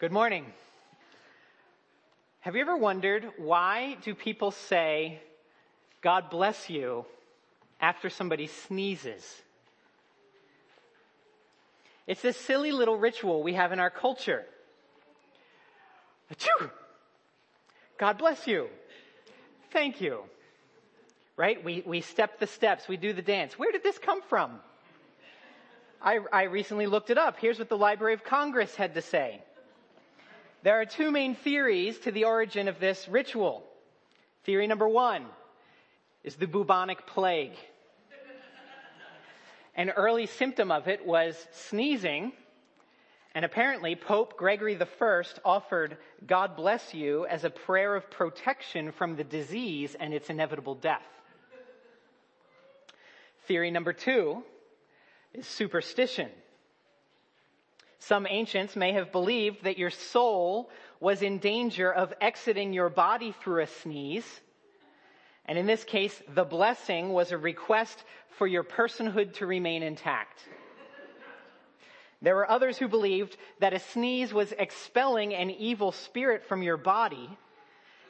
Good morning. Have you ever wondered why do people say, God bless you, after somebody sneezes? It's this silly little ritual we have in our culture. Achoo! God bless you. Thank you. Right? We, we step the steps. We do the dance. Where did this come from? I, I recently looked it up. Here's what the Library of Congress had to say. There are two main theories to the origin of this ritual. Theory number one is the bubonic plague. An early symptom of it was sneezing, and apparently Pope Gregory I offered God bless you as a prayer of protection from the disease and its inevitable death. Theory number two is superstition. Some ancients may have believed that your soul was in danger of exiting your body through a sneeze. And in this case, the blessing was a request for your personhood to remain intact. There were others who believed that a sneeze was expelling an evil spirit from your body.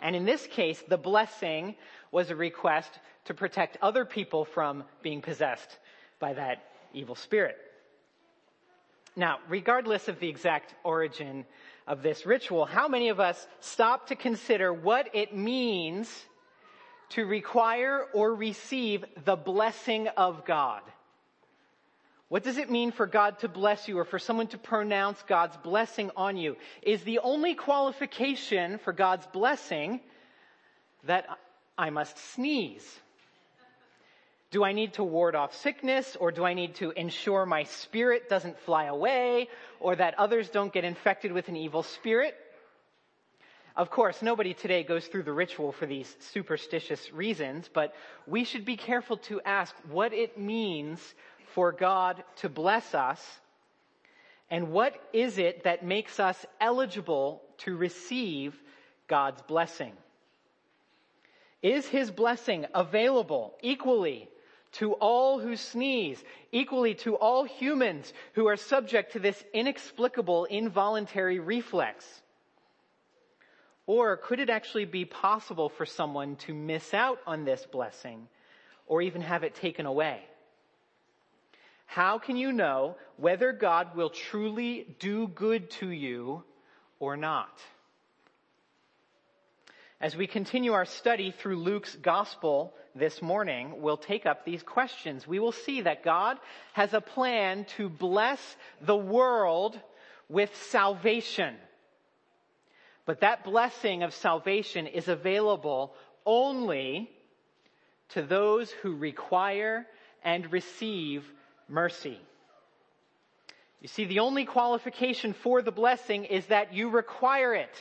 And in this case, the blessing was a request to protect other people from being possessed by that evil spirit. Now, regardless of the exact origin of this ritual, how many of us stop to consider what it means to require or receive the blessing of God? What does it mean for God to bless you or for someone to pronounce God's blessing on you? Is the only qualification for God's blessing that I must sneeze? Do I need to ward off sickness or do I need to ensure my spirit doesn't fly away or that others don't get infected with an evil spirit? Of course, nobody today goes through the ritual for these superstitious reasons, but we should be careful to ask what it means for God to bless us and what is it that makes us eligible to receive God's blessing? Is his blessing available equally to all who sneeze, equally to all humans who are subject to this inexplicable involuntary reflex? Or could it actually be possible for someone to miss out on this blessing or even have it taken away? How can you know whether God will truly do good to you or not? As we continue our study through Luke's gospel this morning, we'll take up these questions. We will see that God has a plan to bless the world with salvation. But that blessing of salvation is available only to those who require and receive mercy. You see, the only qualification for the blessing is that you require it.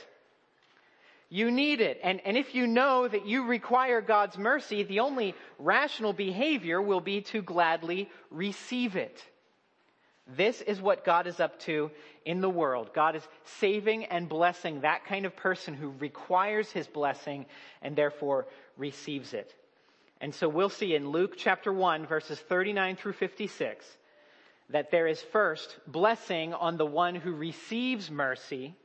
You need it. And, and if you know that you require God's mercy, the only rational behavior will be to gladly receive it. This is what God is up to in the world. God is saving and blessing that kind of person who requires his blessing and therefore receives it. And so we'll see in Luke chapter 1 verses 39 through 56 that there is first blessing on the one who receives mercy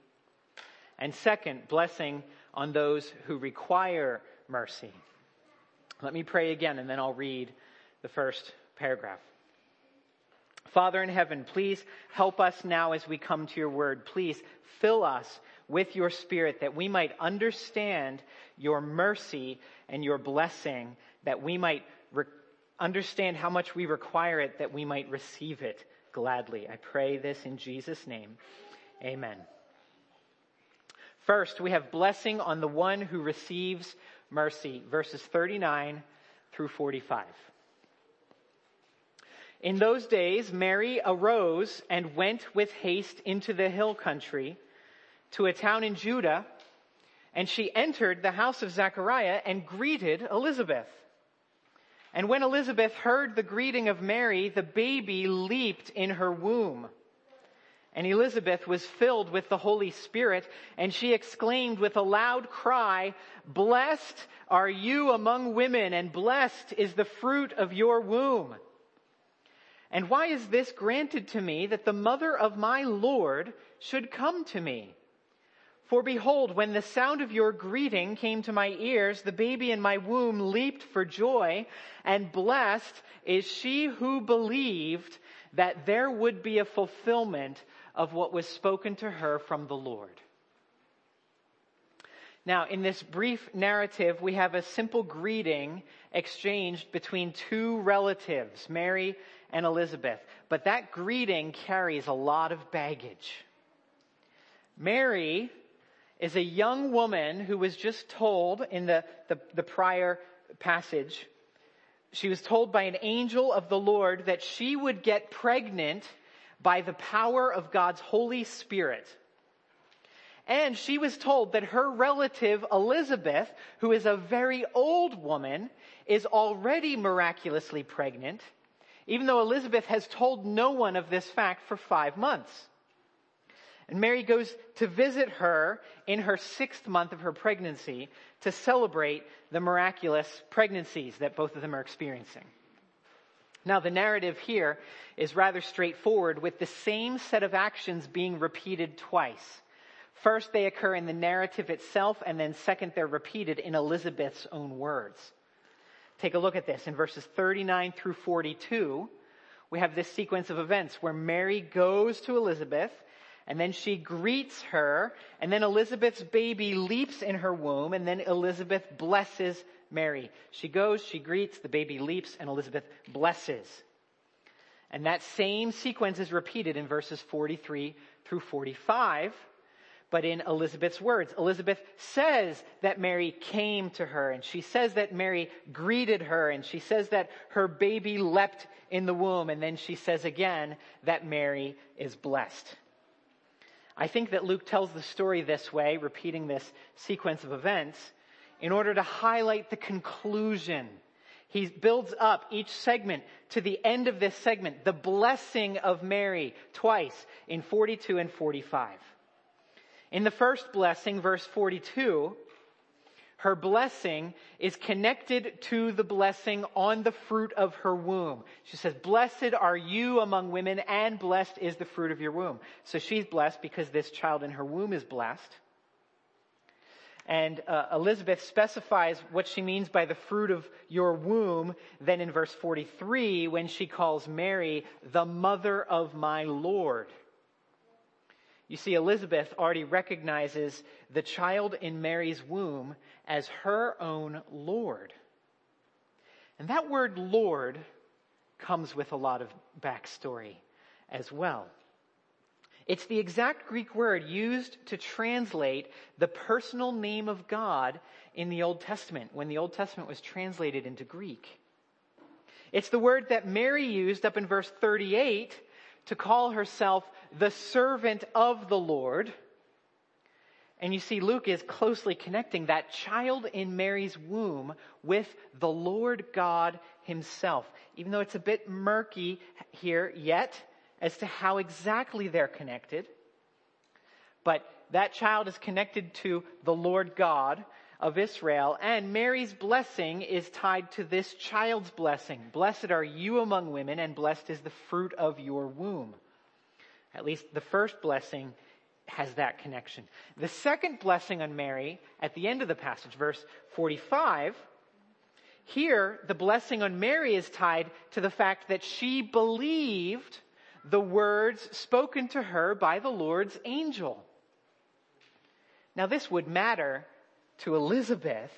and second, blessing on those who require mercy. Let me pray again and then I'll read the first paragraph. Father in heaven, please help us now as we come to your word. Please fill us with your spirit that we might understand your mercy and your blessing, that we might re- understand how much we require it, that we might receive it gladly. I pray this in Jesus' name. Amen. First, we have blessing on the one who receives mercy, verses 39 through 45. In those days, Mary arose and went with haste into the hill country to a town in Judah, and she entered the house of Zechariah and greeted Elizabeth. And when Elizabeth heard the greeting of Mary, the baby leaped in her womb. And Elizabeth was filled with the Holy Spirit, and she exclaimed with a loud cry, Blessed are you among women, and blessed is the fruit of your womb. And why is this granted to me that the mother of my Lord should come to me? For behold, when the sound of your greeting came to my ears, the baby in my womb leaped for joy, and blessed is she who believed that there would be a fulfillment of what was spoken to her from the Lord. Now, in this brief narrative, we have a simple greeting exchanged between two relatives, Mary and Elizabeth. But that greeting carries a lot of baggage. Mary is a young woman who was just told in the, the, the prior passage, she was told by an angel of the Lord that she would get pregnant by the power of God's Holy Spirit. And she was told that her relative Elizabeth, who is a very old woman, is already miraculously pregnant, even though Elizabeth has told no one of this fact for five months. And Mary goes to visit her in her sixth month of her pregnancy to celebrate the miraculous pregnancies that both of them are experiencing. Now, the narrative here is rather straightforward with the same set of actions being repeated twice. First, they occur in the narrative itself, and then second, they're repeated in Elizabeth's own words. Take a look at this. In verses 39 through 42, we have this sequence of events where Mary goes to Elizabeth and then she greets her, and then Elizabeth's baby leaps in her womb, and then Elizabeth blesses Mary. She goes, she greets, the baby leaps, and Elizabeth blesses. And that same sequence is repeated in verses 43 through 45, but in Elizabeth's words. Elizabeth says that Mary came to her, and she says that Mary greeted her, and she says that her baby leapt in the womb, and then she says again that Mary is blessed. I think that Luke tells the story this way, repeating this sequence of events, in order to highlight the conclusion. He builds up each segment to the end of this segment, the blessing of Mary, twice in 42 and 45. In the first blessing, verse 42, her blessing is connected to the blessing on the fruit of her womb. She says, blessed are you among women and blessed is the fruit of your womb. So she's blessed because this child in her womb is blessed. And uh, Elizabeth specifies what she means by the fruit of your womb then in verse 43 when she calls Mary the mother of my Lord. You see, Elizabeth already recognizes the child in Mary's womb as her own Lord. And that word Lord comes with a lot of backstory as well. It's the exact Greek word used to translate the personal name of God in the Old Testament when the Old Testament was translated into Greek. It's the word that Mary used up in verse 38 to call herself the servant of the Lord. And you see, Luke is closely connecting that child in Mary's womb with the Lord God himself. Even though it's a bit murky here yet as to how exactly they're connected. But that child is connected to the Lord God of Israel, and Mary's blessing is tied to this child's blessing. Blessed are you among women, and blessed is the fruit of your womb. At least the first blessing has that connection. The second blessing on Mary at the end of the passage, verse 45, here the blessing on Mary is tied to the fact that she believed the words spoken to her by the Lord's angel. Now this would matter to Elizabeth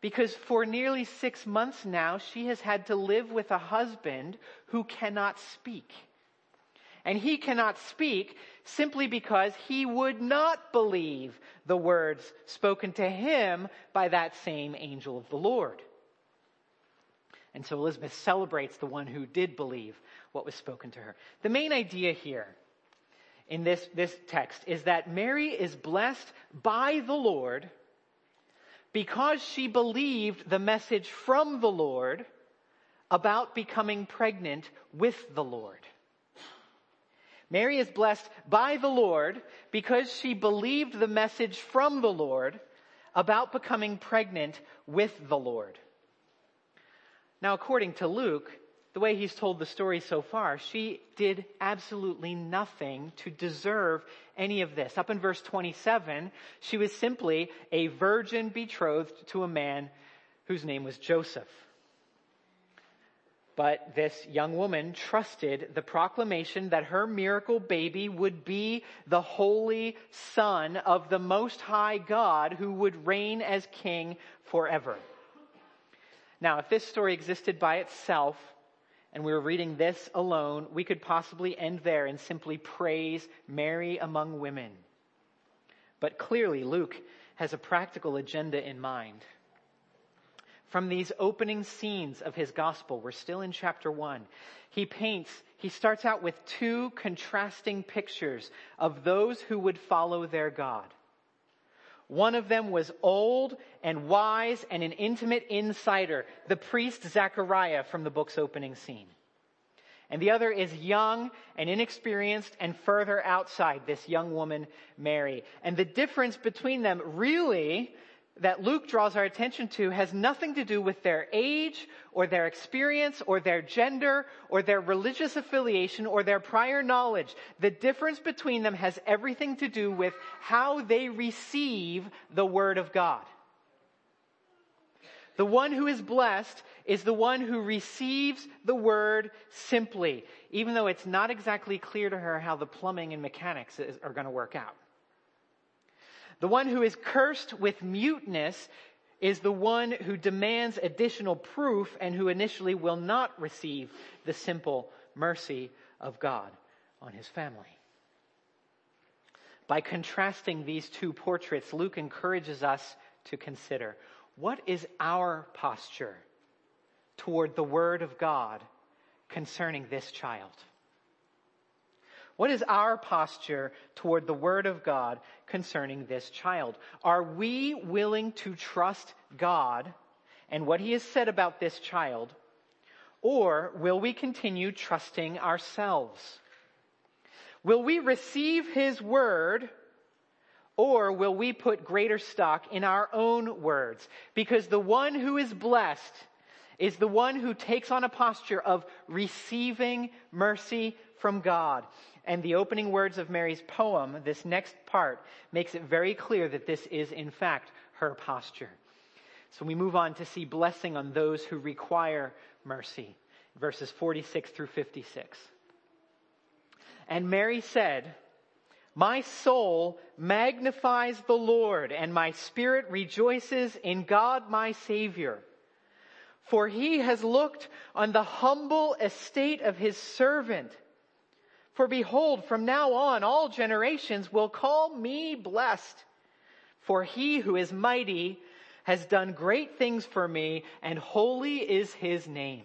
because for nearly six months now she has had to live with a husband who cannot speak. And he cannot speak simply because he would not believe the words spoken to him by that same angel of the Lord. And so Elizabeth celebrates the one who did believe what was spoken to her. The main idea here in this, this text is that Mary is blessed by the Lord because she believed the message from the Lord about becoming pregnant with the Lord. Mary is blessed by the Lord because she believed the message from the Lord about becoming pregnant with the Lord. Now, according to Luke, the way he's told the story so far, she did absolutely nothing to deserve any of this. Up in verse 27, she was simply a virgin betrothed to a man whose name was Joseph. But this young woman trusted the proclamation that her miracle baby would be the holy son of the most high God who would reign as king forever. Now, if this story existed by itself and we were reading this alone, we could possibly end there and simply praise Mary among women. But clearly, Luke has a practical agenda in mind. From these opening scenes of his gospel, we're still in chapter one, he paints, he starts out with two contrasting pictures of those who would follow their God. One of them was old and wise and an intimate insider, the priest Zechariah from the book's opening scene. And the other is young and inexperienced and further outside this young woman, Mary. And the difference between them really that Luke draws our attention to has nothing to do with their age or their experience or their gender or their religious affiliation or their prior knowledge. The difference between them has everything to do with how they receive the Word of God. The one who is blessed is the one who receives the Word simply, even though it's not exactly clear to her how the plumbing and mechanics are going to work out. The one who is cursed with muteness is the one who demands additional proof and who initially will not receive the simple mercy of God on his family. By contrasting these two portraits, Luke encourages us to consider what is our posture toward the Word of God concerning this child? What is our posture toward the Word of God concerning this child? Are we willing to trust God and what He has said about this child? Or will we continue trusting ourselves? Will we receive His Word or will we put greater stock in our own words? Because the one who is blessed is the one who takes on a posture of receiving mercy from God. And the opening words of Mary's poem, this next part, makes it very clear that this is in fact her posture. So we move on to see blessing on those who require mercy. Verses 46 through 56. And Mary said, My soul magnifies the Lord, and my spirit rejoices in God my Savior. For he has looked on the humble estate of his servant. For behold, from now on all generations will call me blessed. For he who is mighty has done great things for me, and holy is his name.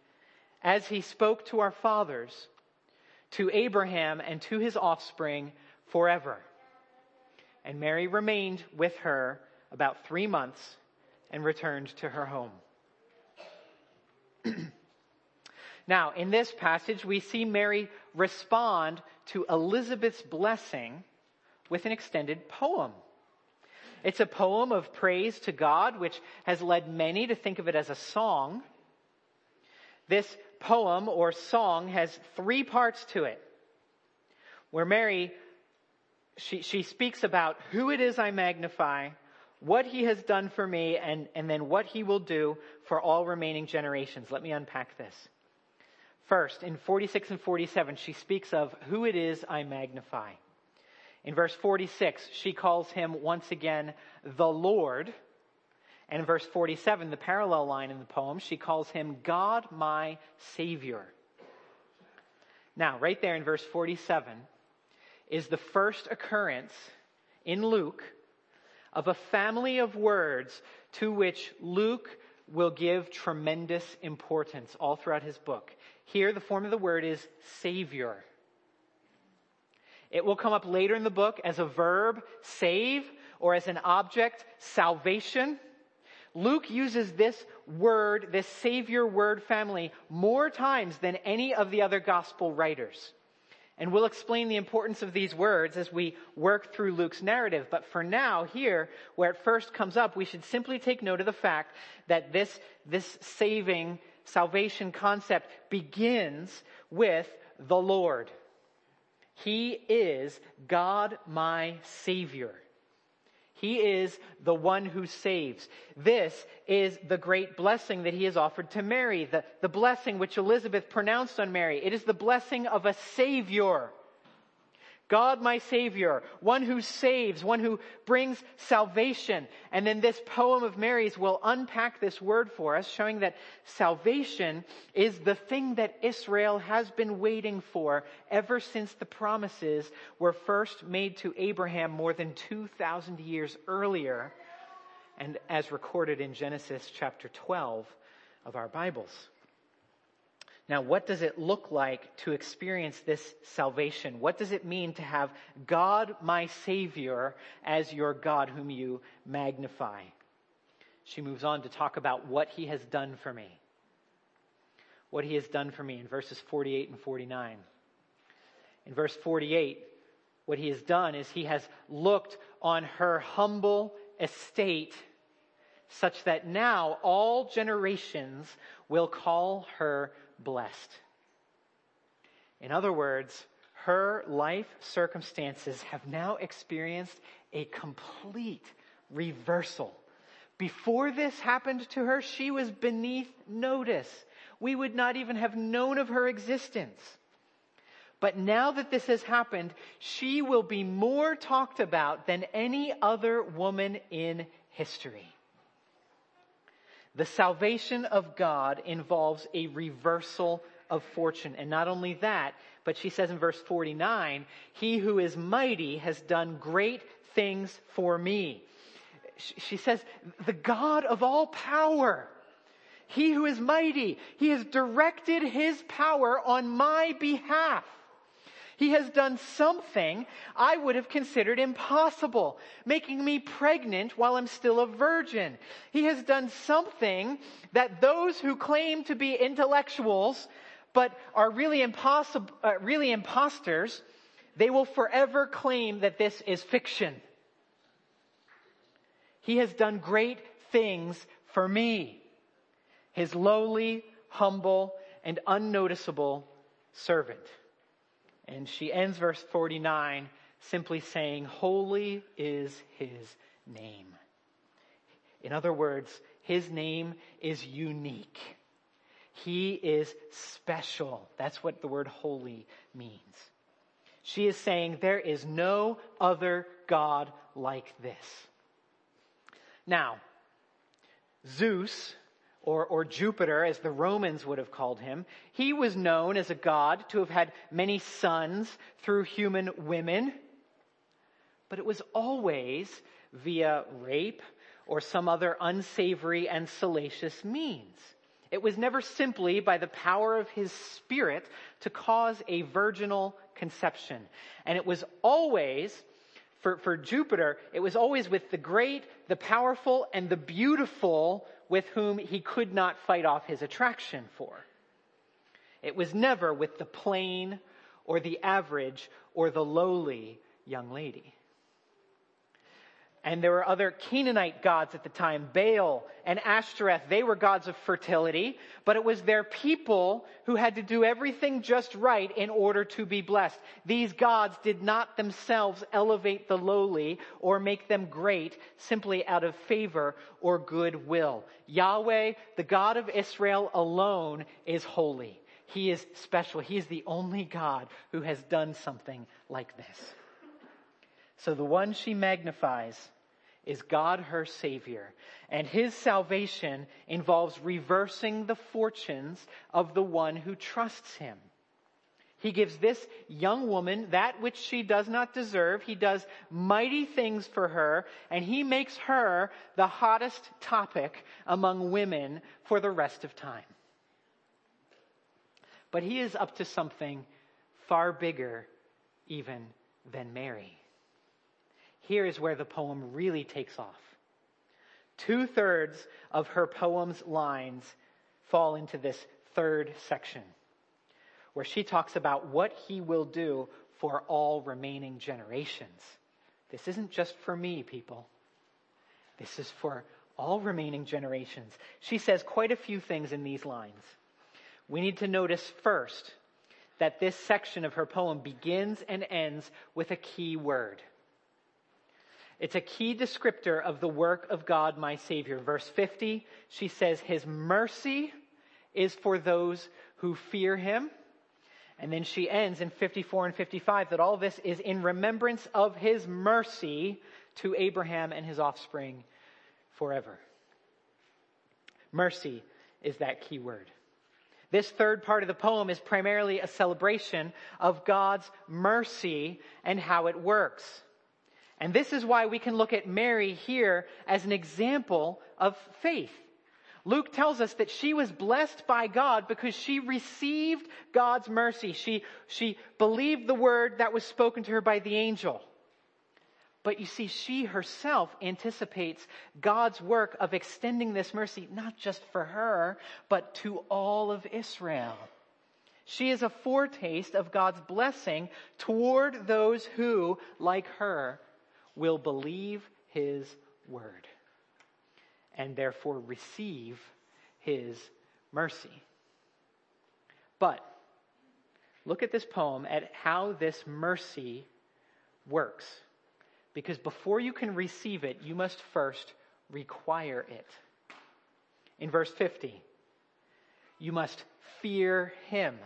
as he spoke to our fathers, to Abraham and to his offspring forever. And Mary remained with her about three months and returned to her home. Now, in this passage, we see Mary respond to Elizabeth's blessing with an extended poem. It's a poem of praise to God, which has led many to think of it as a song. This poem or song has three parts to it, where Mary, she, she speaks about who it is I magnify, what he has done for me, and, and then what he will do for all remaining generations. Let me unpack this. First, in 46 and 47, she speaks of who it is I magnify. In verse 46, she calls him once again the Lord. And in verse 47, the parallel line in the poem, she calls him God my Savior. Now, right there in verse 47 is the first occurrence in Luke of a family of words to which Luke will give tremendous importance all throughout his book. Here, the form of the word is Savior. It will come up later in the book as a verb, save, or as an object, salvation. Luke uses this word, this Savior word family, more times than any of the other gospel writers. And we'll explain the importance of these words as we work through Luke's narrative. But for now, here, where it first comes up, we should simply take note of the fact that this, this saving, salvation concept begins with the Lord. He is God my Savior. He is the one who saves. This is the great blessing that he has offered to Mary, the, the blessing which Elizabeth pronounced on Mary. It is the blessing of a Savior. God my Savior, one who saves, one who brings salvation. And then this poem of Mary's will unpack this word for us, showing that salvation is the thing that Israel has been waiting for ever since the promises were first made to Abraham more than 2,000 years earlier, and as recorded in Genesis chapter 12 of our Bibles. Now, what does it look like to experience this salvation? What does it mean to have God, my Savior, as your God whom you magnify? She moves on to talk about what He has done for me. What He has done for me in verses 48 and 49. In verse 48, what He has done is He has looked on her humble estate such that now all generations will call her blessed. In other words, her life circumstances have now experienced a complete reversal. Before this happened to her, she was beneath notice. We would not even have known of her existence. But now that this has happened, she will be more talked about than any other woman in history. The salvation of God involves a reversal of fortune. And not only that, but she says in verse 49, He who is mighty has done great things for me. She says, the God of all power, He who is mighty, He has directed His power on my behalf. He has done something I would have considered impossible, making me pregnant while I'm still a virgin. He has done something that those who claim to be intellectuals but are really impossible, uh, really imposters, they will forever claim that this is fiction. He has done great things for me. His lowly, humble, and unnoticeable servant. And she ends verse 49 simply saying, Holy is his name. In other words, his name is unique. He is special. That's what the word holy means. She is saying there is no other God like this. Now, Zeus or, or Jupiter, as the Romans would have called him, he was known as a god to have had many sons through human women, but it was always via rape or some other unsavory and salacious means. It was never simply by the power of his spirit to cause a virginal conception. And it was always, for, for Jupiter, it was always with the great, the powerful, and the beautiful with whom he could not fight off his attraction for. It was never with the plain or the average or the lowly young lady. And there were other Canaanite gods at the time, Baal and Ashtoreth. They were gods of fertility, but it was their people who had to do everything just right in order to be blessed. These gods did not themselves elevate the lowly or make them great simply out of favor or goodwill. Yahweh, the God of Israel alone, is holy. He is special. He is the only God who has done something like this. So the one she magnifies is God her Savior. And his salvation involves reversing the fortunes of the one who trusts him. He gives this young woman that which she does not deserve. He does mighty things for her, and he makes her the hottest topic among women for the rest of time. But he is up to something far bigger even than Mary. Here is where the poem really takes off. Two thirds of her poem's lines fall into this third section where she talks about what he will do for all remaining generations. This isn't just for me, people. This is for all remaining generations. She says quite a few things in these lines. We need to notice first that this section of her poem begins and ends with a key word. It's a key descriptor of the work of God, my Savior. Verse 50, she says, His mercy is for those who fear Him. And then she ends in 54 and 55 that all this is in remembrance of his mercy to Abraham and his offspring forever. Mercy is that key word. This third part of the poem is primarily a celebration of God's mercy and how it works. And this is why we can look at Mary here as an example of faith. Luke tells us that she was blessed by God because she received God's mercy. She, she believed the word that was spoken to her by the angel. But you see, she herself anticipates God's work of extending this mercy, not just for her, but to all of Israel. She is a foretaste of God's blessing toward those who, like her, will believe his word and therefore receive his mercy. But look at this poem at how this mercy works. Because before you can receive it, you must first require it. In verse 50, you must fear him.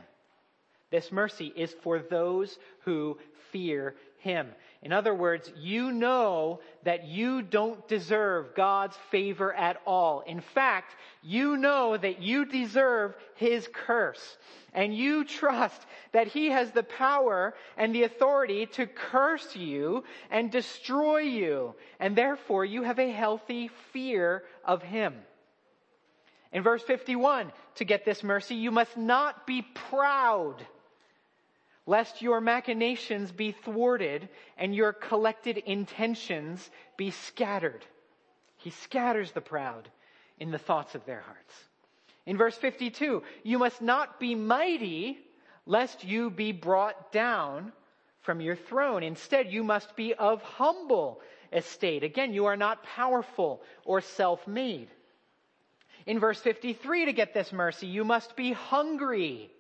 This mercy is for those who fear him. In other words, you know that you don't deserve God's favor at all. In fact, you know that you deserve His curse. And you trust that He has the power and the authority to curse you and destroy you. And therefore, you have a healthy fear of Him. In verse 51, to get this mercy, you must not be proud lest your machinations be thwarted and your collected intentions be scattered. He scatters the proud in the thoughts of their hearts. In verse 52, you must not be mighty lest you be brought down from your throne. Instead, you must be of humble estate. Again, you are not powerful or self-made. In verse 53, to get this mercy, you must be hungry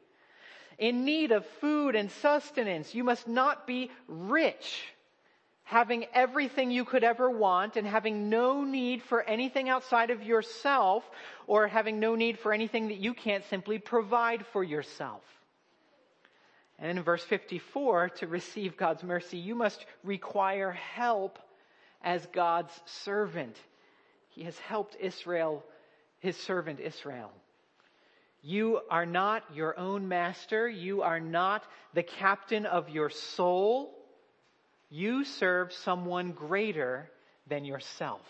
in need of food and sustenance. You must not be rich, having everything you could ever want and having no need for anything outside of yourself or having no need for anything that you can't simply provide for yourself. And in verse 54, to receive God's mercy, you must require help as God's servant. He has helped Israel, his servant Israel. You are not your own master. You are not the captain of your soul. You serve someone greater than yourself.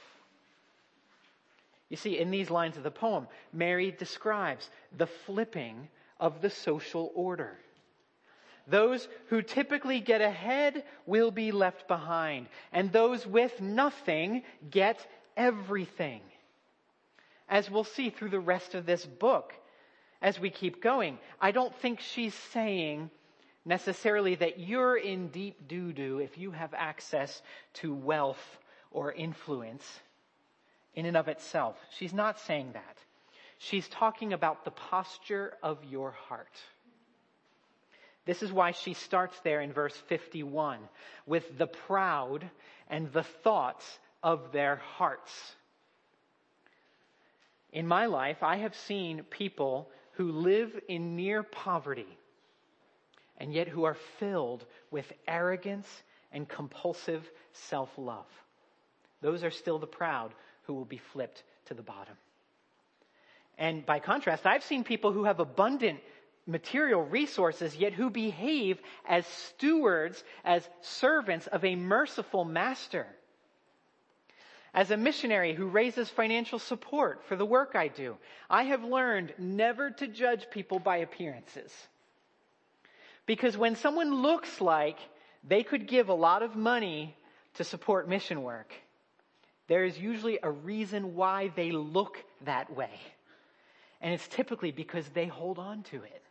You see, in these lines of the poem, Mary describes the flipping of the social order. Those who typically get ahead will be left behind, and those with nothing get everything. As we'll see through the rest of this book, as we keep going. I don't think she's saying necessarily that you're in deep doo doo if you have access to wealth or influence in and of itself. She's not saying that. She's talking about the posture of your heart. This is why she starts there in verse 51 with the proud and the thoughts of their hearts. In my life, I have seen people who live in near poverty and yet who are filled with arrogance and compulsive self-love. Those are still the proud who will be flipped to the bottom. And by contrast, I've seen people who have abundant material resources, yet who behave as stewards, as servants of a merciful master. As a missionary who raises financial support for the work I do, I have learned never to judge people by appearances. Because when someone looks like they could give a lot of money to support mission work, there is usually a reason why they look that way. And it's typically because they hold on to it.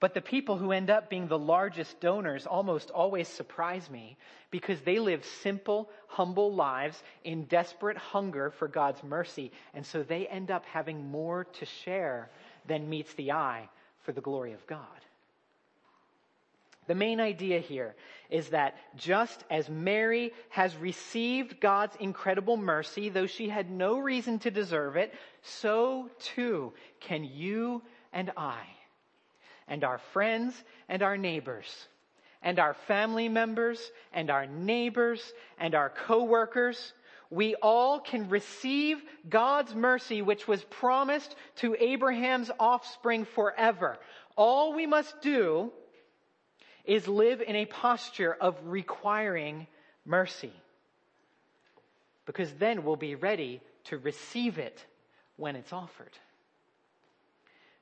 But the people who end up being the largest donors almost always surprise me because they live simple, humble lives in desperate hunger for God's mercy. And so they end up having more to share than meets the eye for the glory of God. The main idea here is that just as Mary has received God's incredible mercy, though she had no reason to deserve it, so too can you and I and our friends and our neighbors and our family members and our neighbors and our coworkers. We all can receive God's mercy, which was promised to Abraham's offspring forever. All we must do is live in a posture of requiring mercy. Because then we'll be ready to receive it when it's offered.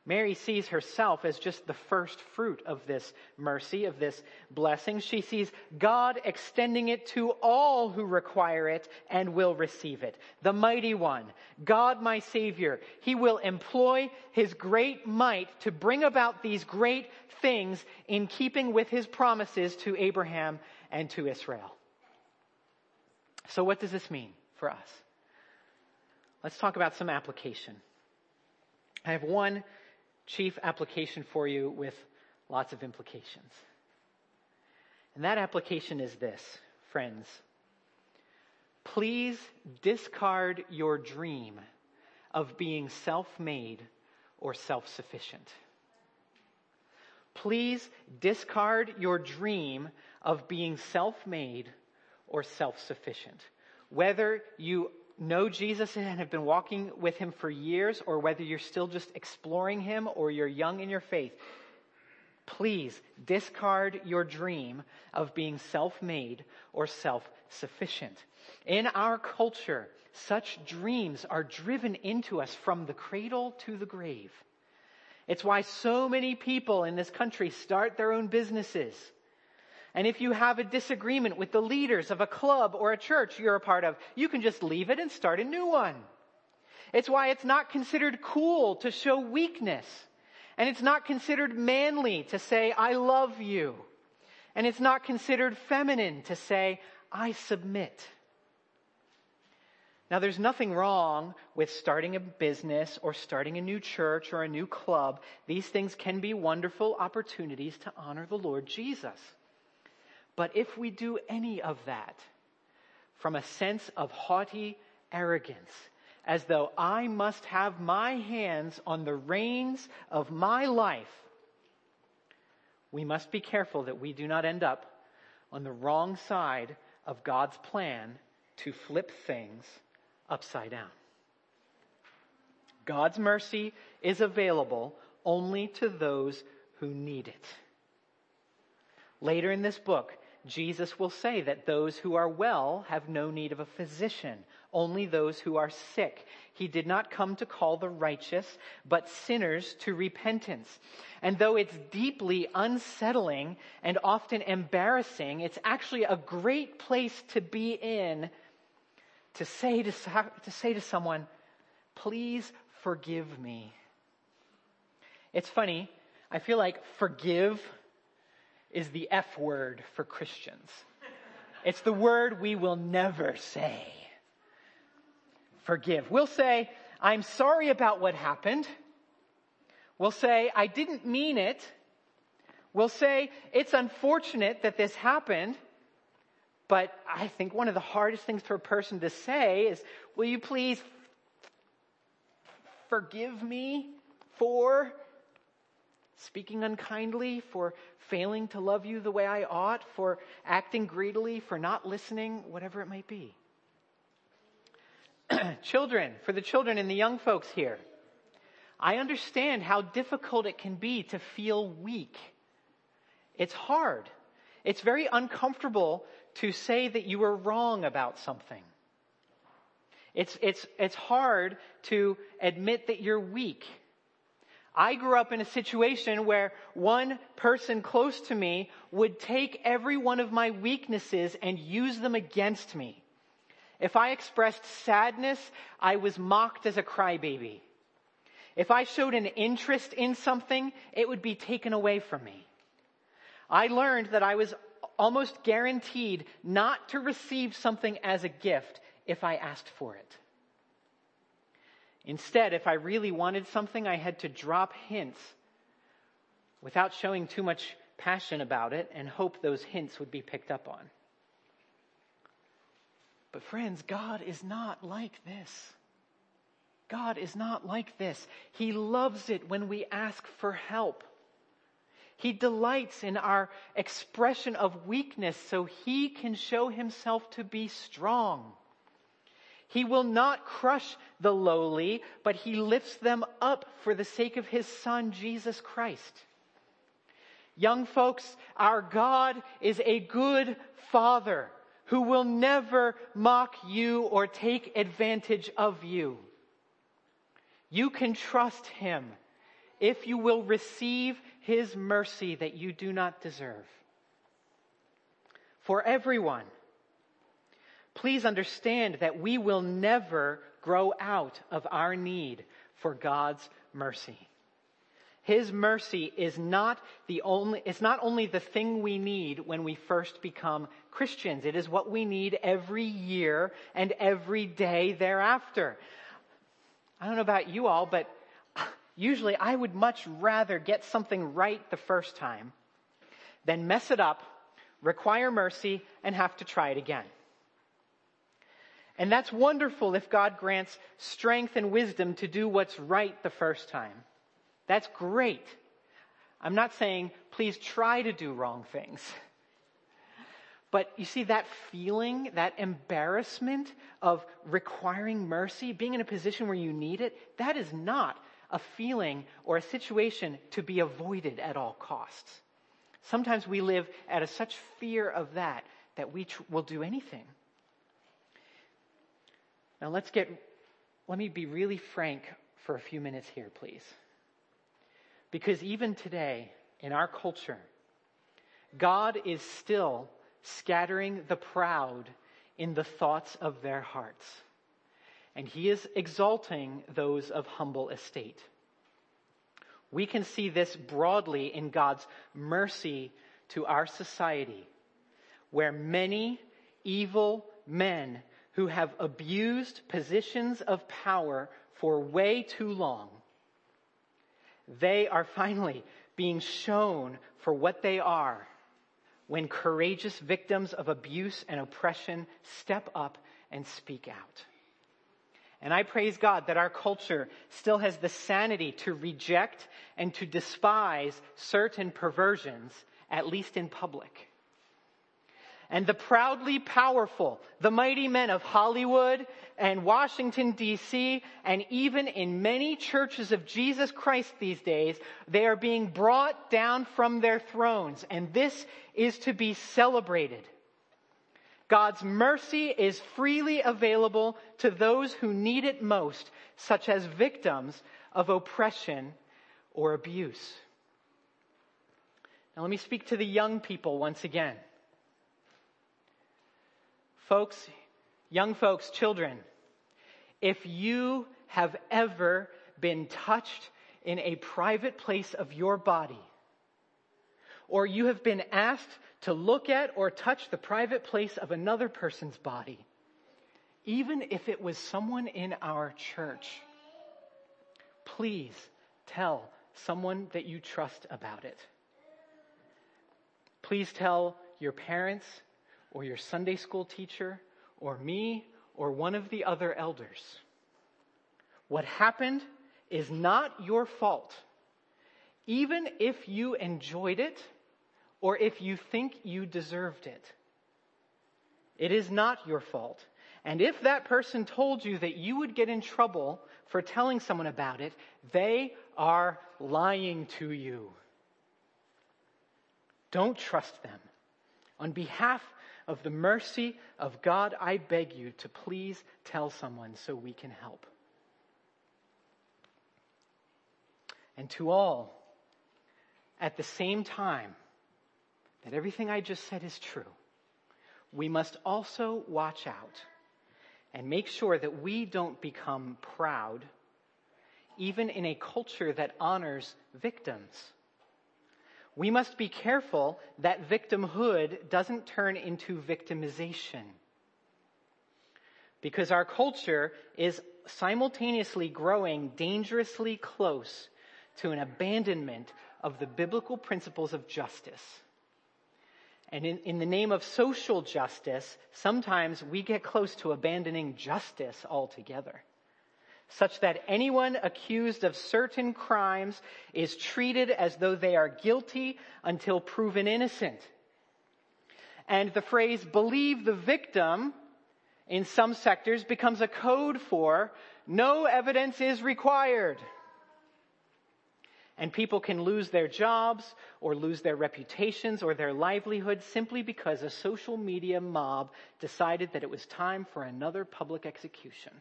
Mary sees herself as just the first fruit of this mercy, of this blessing. She sees God extending it to all who require it and will receive it. The mighty one, God my Savior, He will employ His great might to bring about these great things in keeping with His promises to Abraham and to Israel. So what does this mean for us? Let's talk about some application. I have one chief application for you with lots of implications. And that application is this, friends. Please discard your dream of being self-made or self-sufficient. Please discard your dream of being self-made or self-sufficient. Whether you know Jesus and have been walking with him for years, or whether you're still just exploring him or you're young in your faith, please discard your dream of being self made or self sufficient. In our culture, such dreams are driven into us from the cradle to the grave. It's why so many people in this country start their own businesses and if you have a disagreement with the leaders of a club or a church you're a part of, you can just leave it and start a new one. It's why it's not considered cool to show weakness. And it's not considered manly to say, I love you. And it's not considered feminine to say, I submit. Now, there's nothing wrong with starting a business or starting a new church or a new club. These things can be wonderful opportunities to honor the Lord Jesus. But if we do any of that from a sense of haughty arrogance, as though I must have my hands on the reins of my life, we must be careful that we do not end up on the wrong side of God's plan to flip things upside down. God's mercy is available only to those who need it. Later in this book, Jesus will say that those who are well have no need of a physician, only those who are sick. He did not come to call the righteous, but sinners to repentance. And though it's deeply unsettling and often embarrassing, it's actually a great place to be in to say to, to say to someone, please forgive me. It's funny. I feel like forgive is the F word for Christians. It's the word we will never say. Forgive. We'll say, I'm sorry about what happened. We'll say, I didn't mean it. We'll say, it's unfortunate that this happened. But I think one of the hardest things for a person to say is, will you please forgive me for speaking unkindly, for failing to love you the way I ought, for acting greedily, for not listening, whatever it might be. children, for the children and the young folks here, I understand how difficult it can be to feel weak. It's hard. It's very uncomfortable to say that you were wrong about something. It's, it's, it's hard to admit that you're weak. I grew up in a situation where one person close to me would take every one of my weaknesses and use them against me. If I expressed sadness, I was mocked as a crybaby. If I showed an interest in something, it would be taken away from me. I learned that I was almost guaranteed not to receive something as a gift if I asked for it. Instead, if I really wanted something, I had to drop hints without showing too much passion about it and hope those hints would be picked up on. But friends, God is not like this. God is not like this. He loves it when we ask for help. He delights in our expression of weakness so he can show himself to be strong. He will not crush the lowly, but he lifts them up for the sake of his son, Jesus Christ. Young folks, our God is a good father who will never mock you or take advantage of you. You can trust him if you will receive his mercy that you do not deserve. For everyone, please understand that we will never grow out of our need for God's mercy. His mercy is not the only, it's not only the thing we need when we first become Christians. It is what we need every year and every day thereafter. I don't know about you all, but usually I would much rather get something right the first time than mess it up, require mercy, and have to try it again. And that's wonderful if God grants strength and wisdom to do what's right the first time. That's great. I'm not saying please try to do wrong things. But you see that feeling, that embarrassment of requiring mercy, being in a position where you need it, that is not a feeling or a situation to be avoided at all costs. Sometimes we live out of such fear of that that we tr- will do anything. Now let's get, let me be really frank for a few minutes here, please. Because even today, in our culture, God is still scattering the proud in the thoughts of their hearts. And he is exalting those of humble estate. We can see this broadly in God's mercy to our society, where many evil men who have abused positions of power for way too long they are finally being shown for what they are when courageous victims of abuse and oppression step up and speak out. And I praise God that our culture still has the sanity to reject and to despise certain perversions, at least in public and the proudly powerful, the mighty men of Hollywood and Washington DC, and even in many churches of Jesus Christ these days, they are being brought down from their thrones, and this is to be celebrated. God's mercy is freely available to those who need it most, such as victims of oppression or abuse. Now let me speak to the young people once again. Folks, young folks, children, if you have ever been touched in a private place of your body, or you have been asked to look at or touch the private place of another person's body, even if it was someone in our church, please tell someone that you trust about it. Please tell your parents, or your Sunday school teacher or me or one of the other elders. What happened is not your fault. Even if you enjoyed it or if you think you deserved it. It is not your fault. And if that person told you that you would get in trouble for telling someone about it, they are lying to you. Don't trust them. On behalf of the mercy of God, I beg you to please tell someone so we can help. And to all, at the same time that everything I just said is true, we must also watch out and make sure that we don't become proud, even in a culture that honors victims. We must be careful that victimhood doesn't turn into victimization. Because our culture is simultaneously growing dangerously close to an abandonment of the biblical principles of justice. And in, in, the name of social justice, sometimes we get close to abandoning justice altogether. Such that anyone accused of certain crimes is treated as though they are guilty until proven innocent. And the phrase believe the victim in some sectors becomes a code for no evidence is required. And people can lose their jobs or lose their reputations or their livelihood simply because a social media mob decided that it was time for another public execution.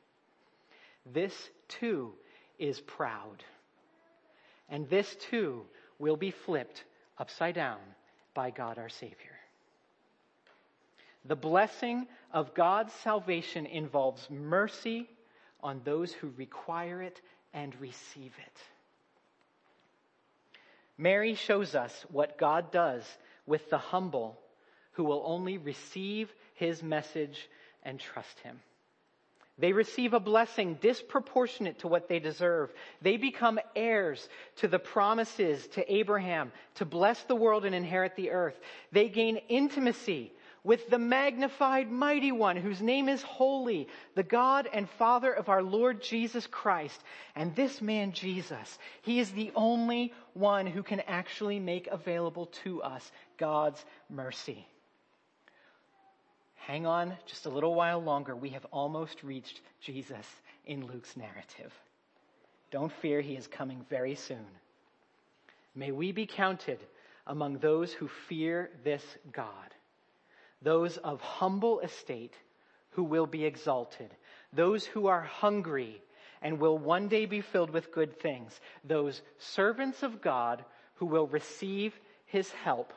This too is proud. And this too will be flipped upside down by God our Savior. The blessing of God's salvation involves mercy on those who require it and receive it. Mary shows us what God does with the humble who will only receive his message and trust him. They receive a blessing disproportionate to what they deserve. They become heirs to the promises to Abraham to bless the world and inherit the earth. They gain intimacy with the magnified mighty one whose name is holy, the God and Father of our Lord Jesus Christ. And this man, Jesus, he is the only one who can actually make available to us God's mercy. Hang on just a little while longer. We have almost reached Jesus in Luke's narrative. Don't fear, he is coming very soon. May we be counted among those who fear this God those of humble estate who will be exalted, those who are hungry and will one day be filled with good things, those servants of God who will receive his help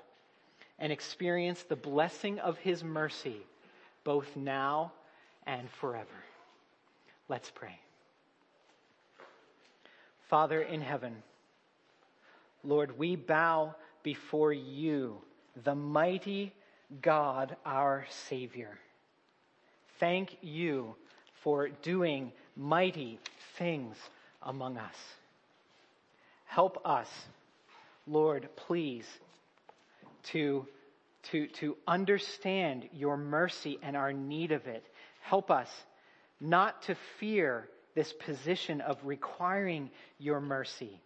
and experience the blessing of his mercy both now and forever. Let's pray. Father in heaven, Lord, we bow before you, the mighty God our Savior. Thank you for doing mighty things among us. Help us, Lord, please, to, to, to understand your mercy and our need of it. Help us not to fear this position of requiring your mercy.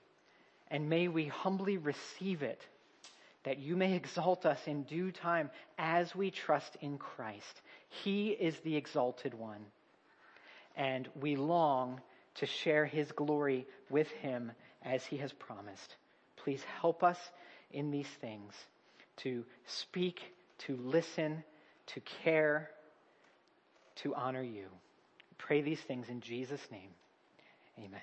And may we humbly receive it that you may exalt us in due time as we trust in Christ. He is the exalted one. And we long to share his glory with him as he has promised. Please help us in these things to speak, to listen, to care, to honor you. Pray these things in Jesus' name. Amen.